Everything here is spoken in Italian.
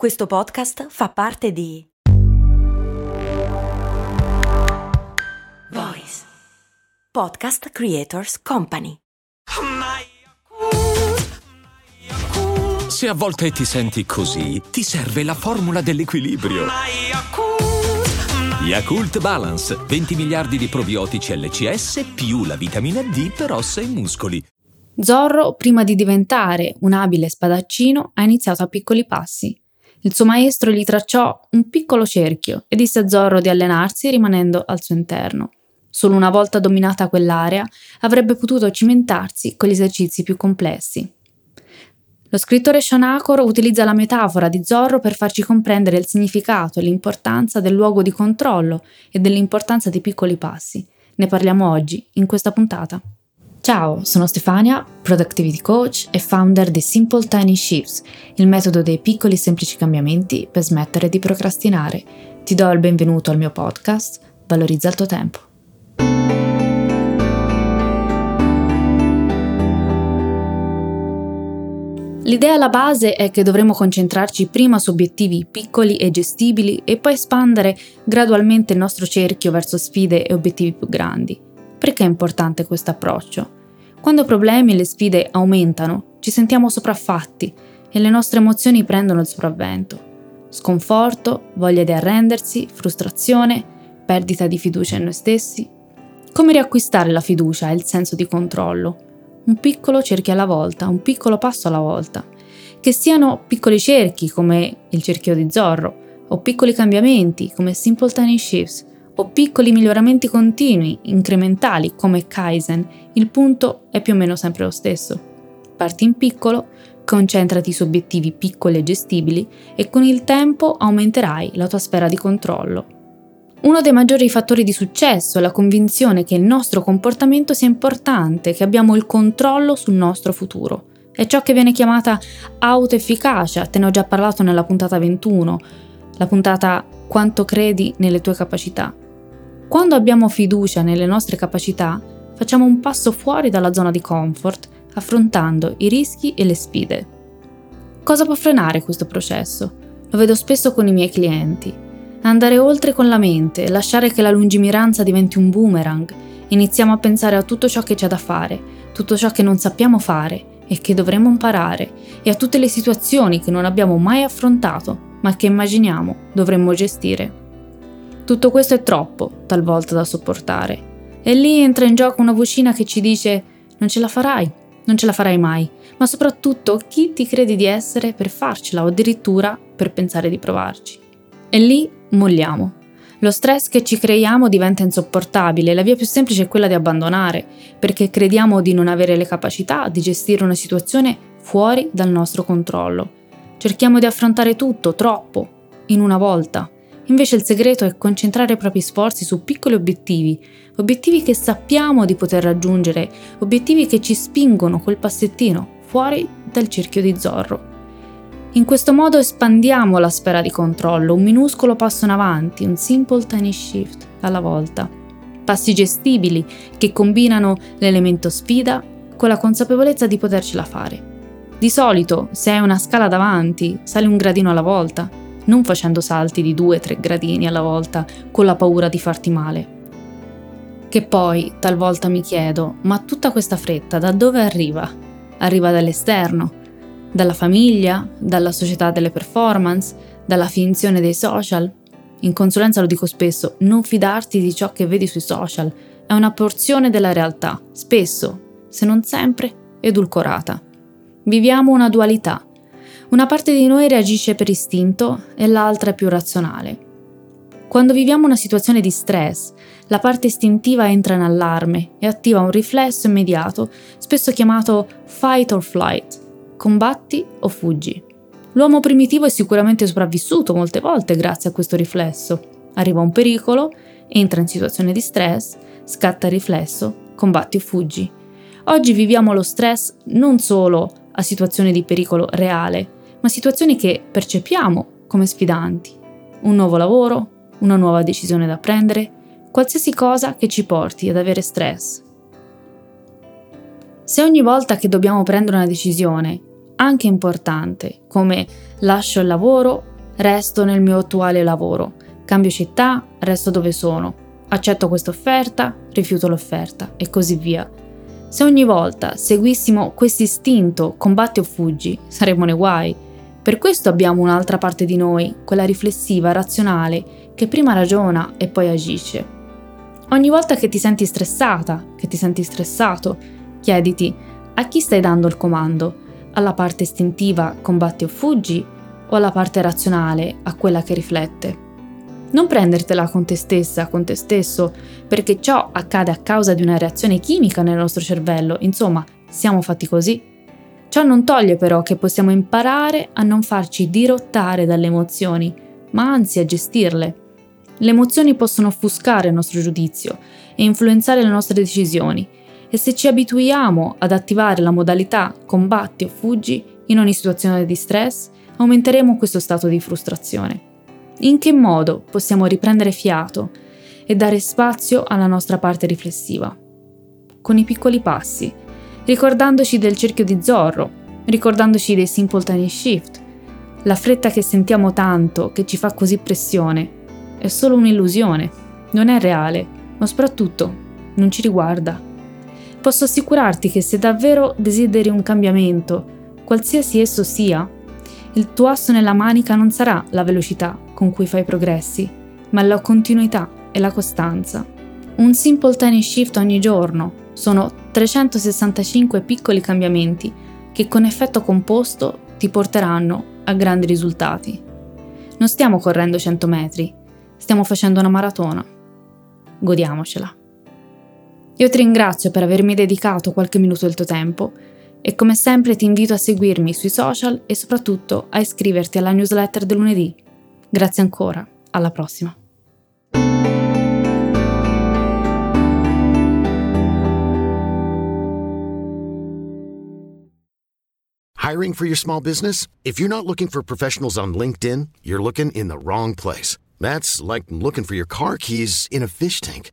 Questo podcast fa parte di Voice Podcast Creators Company. Se a volte ti senti così, ti serve la formula dell'equilibrio. Yakult Balance, 20 miliardi di probiotici LCS più la vitamina D per ossa e muscoli. Zorro, prima di diventare un abile spadaccino, ha iniziato a piccoli passi. Il suo maestro gli tracciò un piccolo cerchio e disse a Zorro di allenarsi rimanendo al suo interno. Solo una volta dominata quell'area avrebbe potuto cimentarsi con gli esercizi più complessi. Lo scrittore Sean Acor utilizza la metafora di Zorro per farci comprendere il significato e l'importanza del luogo di controllo e dell'importanza dei piccoli passi. Ne parliamo oggi, in questa puntata. Ciao, sono Stefania, Productivity Coach e founder di Simple Tiny Shifts, il metodo dei piccoli e semplici cambiamenti per smettere di procrastinare. Ti do il benvenuto al mio podcast, Valorizza il tuo tempo. L'idea alla base è che dovremmo concentrarci prima su obiettivi piccoli e gestibili e poi espandere gradualmente il nostro cerchio verso sfide e obiettivi più grandi. Perché è importante questo approccio? Quando i problemi e le sfide aumentano, ci sentiamo sopraffatti e le nostre emozioni prendono il sopravvento. Sconforto, voglia di arrendersi, frustrazione, perdita di fiducia in noi stessi. Come riacquistare la fiducia e il senso di controllo? Un piccolo cerchio alla volta, un piccolo passo alla volta. Che siano piccoli cerchi come il cerchio di Zorro, o piccoli cambiamenti come Simple Tiny Shifts, o piccoli miglioramenti continui, incrementali come Kaizen, il punto è più o meno sempre lo stesso. Parti in piccolo, concentrati su obiettivi piccoli e gestibili e con il tempo aumenterai la tua sfera di controllo. Uno dei maggiori fattori di successo è la convinzione che il nostro comportamento sia importante, che abbiamo il controllo sul nostro futuro. È ciò che viene chiamata autoefficacia, te ne ho già parlato nella puntata 21, la puntata Quanto credi nelle tue capacità. Quando abbiamo fiducia nelle nostre capacità, facciamo un passo fuori dalla zona di comfort, affrontando i rischi e le sfide. Cosa può frenare questo processo? Lo vedo spesso con i miei clienti. Andare oltre con la mente, lasciare che la lungimiranza diventi un boomerang. Iniziamo a pensare a tutto ciò che c'è da fare, tutto ciò che non sappiamo fare e che dovremmo imparare, e a tutte le situazioni che non abbiamo mai affrontato, ma che immaginiamo dovremmo gestire. Tutto questo è troppo, talvolta, da sopportare. E lì entra in gioco una vocina che ci dice non ce la farai, non ce la farai mai, ma soprattutto chi ti credi di essere per farcela o addirittura per pensare di provarci. E lì molliamo. Lo stress che ci creiamo diventa insopportabile la via più semplice è quella di abbandonare, perché crediamo di non avere le capacità di gestire una situazione fuori dal nostro controllo. Cerchiamo di affrontare tutto, troppo, in una volta, Invece il segreto è concentrare i propri sforzi su piccoli obiettivi, obiettivi che sappiamo di poter raggiungere, obiettivi che ci spingono quel passettino fuori dal cerchio di Zorro. In questo modo espandiamo la sfera di controllo, un minuscolo passo in avanti, un simple tiny shift alla volta. Passi gestibili che combinano l'elemento sfida con la consapevolezza di potercela fare. Di solito, se hai una scala davanti, sali un gradino alla volta, non facendo salti di 2-3 gradini alla volta con la paura di farti male. Che poi, talvolta mi chiedo, ma tutta questa fretta da dove arriva? Arriva dall'esterno, dalla famiglia, dalla società delle performance, dalla finzione dei social? In consulenza lo dico spesso, non fidarti di ciò che vedi sui social, è una porzione della realtà, spesso, se non sempre, edulcorata. Viviamo una dualità, una parte di noi reagisce per istinto e l'altra è più razionale. Quando viviamo una situazione di stress, la parte istintiva entra in allarme e attiva un riflesso immediato, spesso chiamato fight or flight, combatti o fuggi. L'uomo primitivo è sicuramente sopravvissuto molte volte grazie a questo riflesso. Arriva un pericolo, entra in situazione di stress, scatta il riflesso, combatti o fuggi. Oggi viviamo lo stress non solo a situazioni di pericolo reale, ma situazioni che percepiamo come sfidanti. Un nuovo lavoro, una nuova decisione da prendere, qualsiasi cosa che ci porti ad avere stress. Se ogni volta che dobbiamo prendere una decisione, anche importante, come lascio il lavoro resto nel mio attuale lavoro. Cambio città, resto dove sono. Accetto questa offerta, rifiuto l'offerta e così via. Se ogni volta seguissimo questo istinto, combatti o fuggi, saremmo nei guai. Per questo abbiamo un'altra parte di noi, quella riflessiva, razionale, che prima ragiona e poi agisce. Ogni volta che ti senti stressata, che ti senti stressato, chiediti a chi stai dando il comando? Alla parte istintiva, combatti o fuggi, o alla parte razionale, a quella che riflette? Non prendertela con te stessa, con te stesso, perché ciò accade a causa di una reazione chimica nel nostro cervello, insomma, siamo fatti così. Ciò non toglie però che possiamo imparare a non farci dirottare dalle emozioni, ma anzi a gestirle. Le emozioni possono offuscare il nostro giudizio e influenzare le nostre decisioni, e se ci abituiamo ad attivare la modalità combatti o fuggi in ogni situazione di stress, aumenteremo questo stato di frustrazione. In che modo possiamo riprendere fiato e dare spazio alla nostra parte riflessiva? Con i piccoli passi, ricordandoci del cerchio di Zorro, ricordandoci dei simple tiny shift. La fretta che sentiamo tanto, che ci fa così pressione, è solo un'illusione, non è reale, ma soprattutto non ci riguarda. Posso assicurarti che se davvero desideri un cambiamento, qualsiasi esso sia, il tuo asso nella manica non sarà la velocità con cui fai progressi, ma la continuità e la costanza. Un simple tiny shift ogni giorno sono 365 piccoli cambiamenti che con effetto composto ti porteranno a grandi risultati. Non stiamo correndo 100 metri, stiamo facendo una maratona. Godiamocela. Io ti ringrazio per avermi dedicato qualche minuto del tuo tempo e come sempre ti invito a seguirmi sui social e soprattutto a iscriverti alla newsletter del lunedì. Grazie ancora, alla prossima. Hiring for your small business? If you're not looking for professionals on LinkedIn, you're looking in the wrong place. That's like looking for your car keys in a fish tank.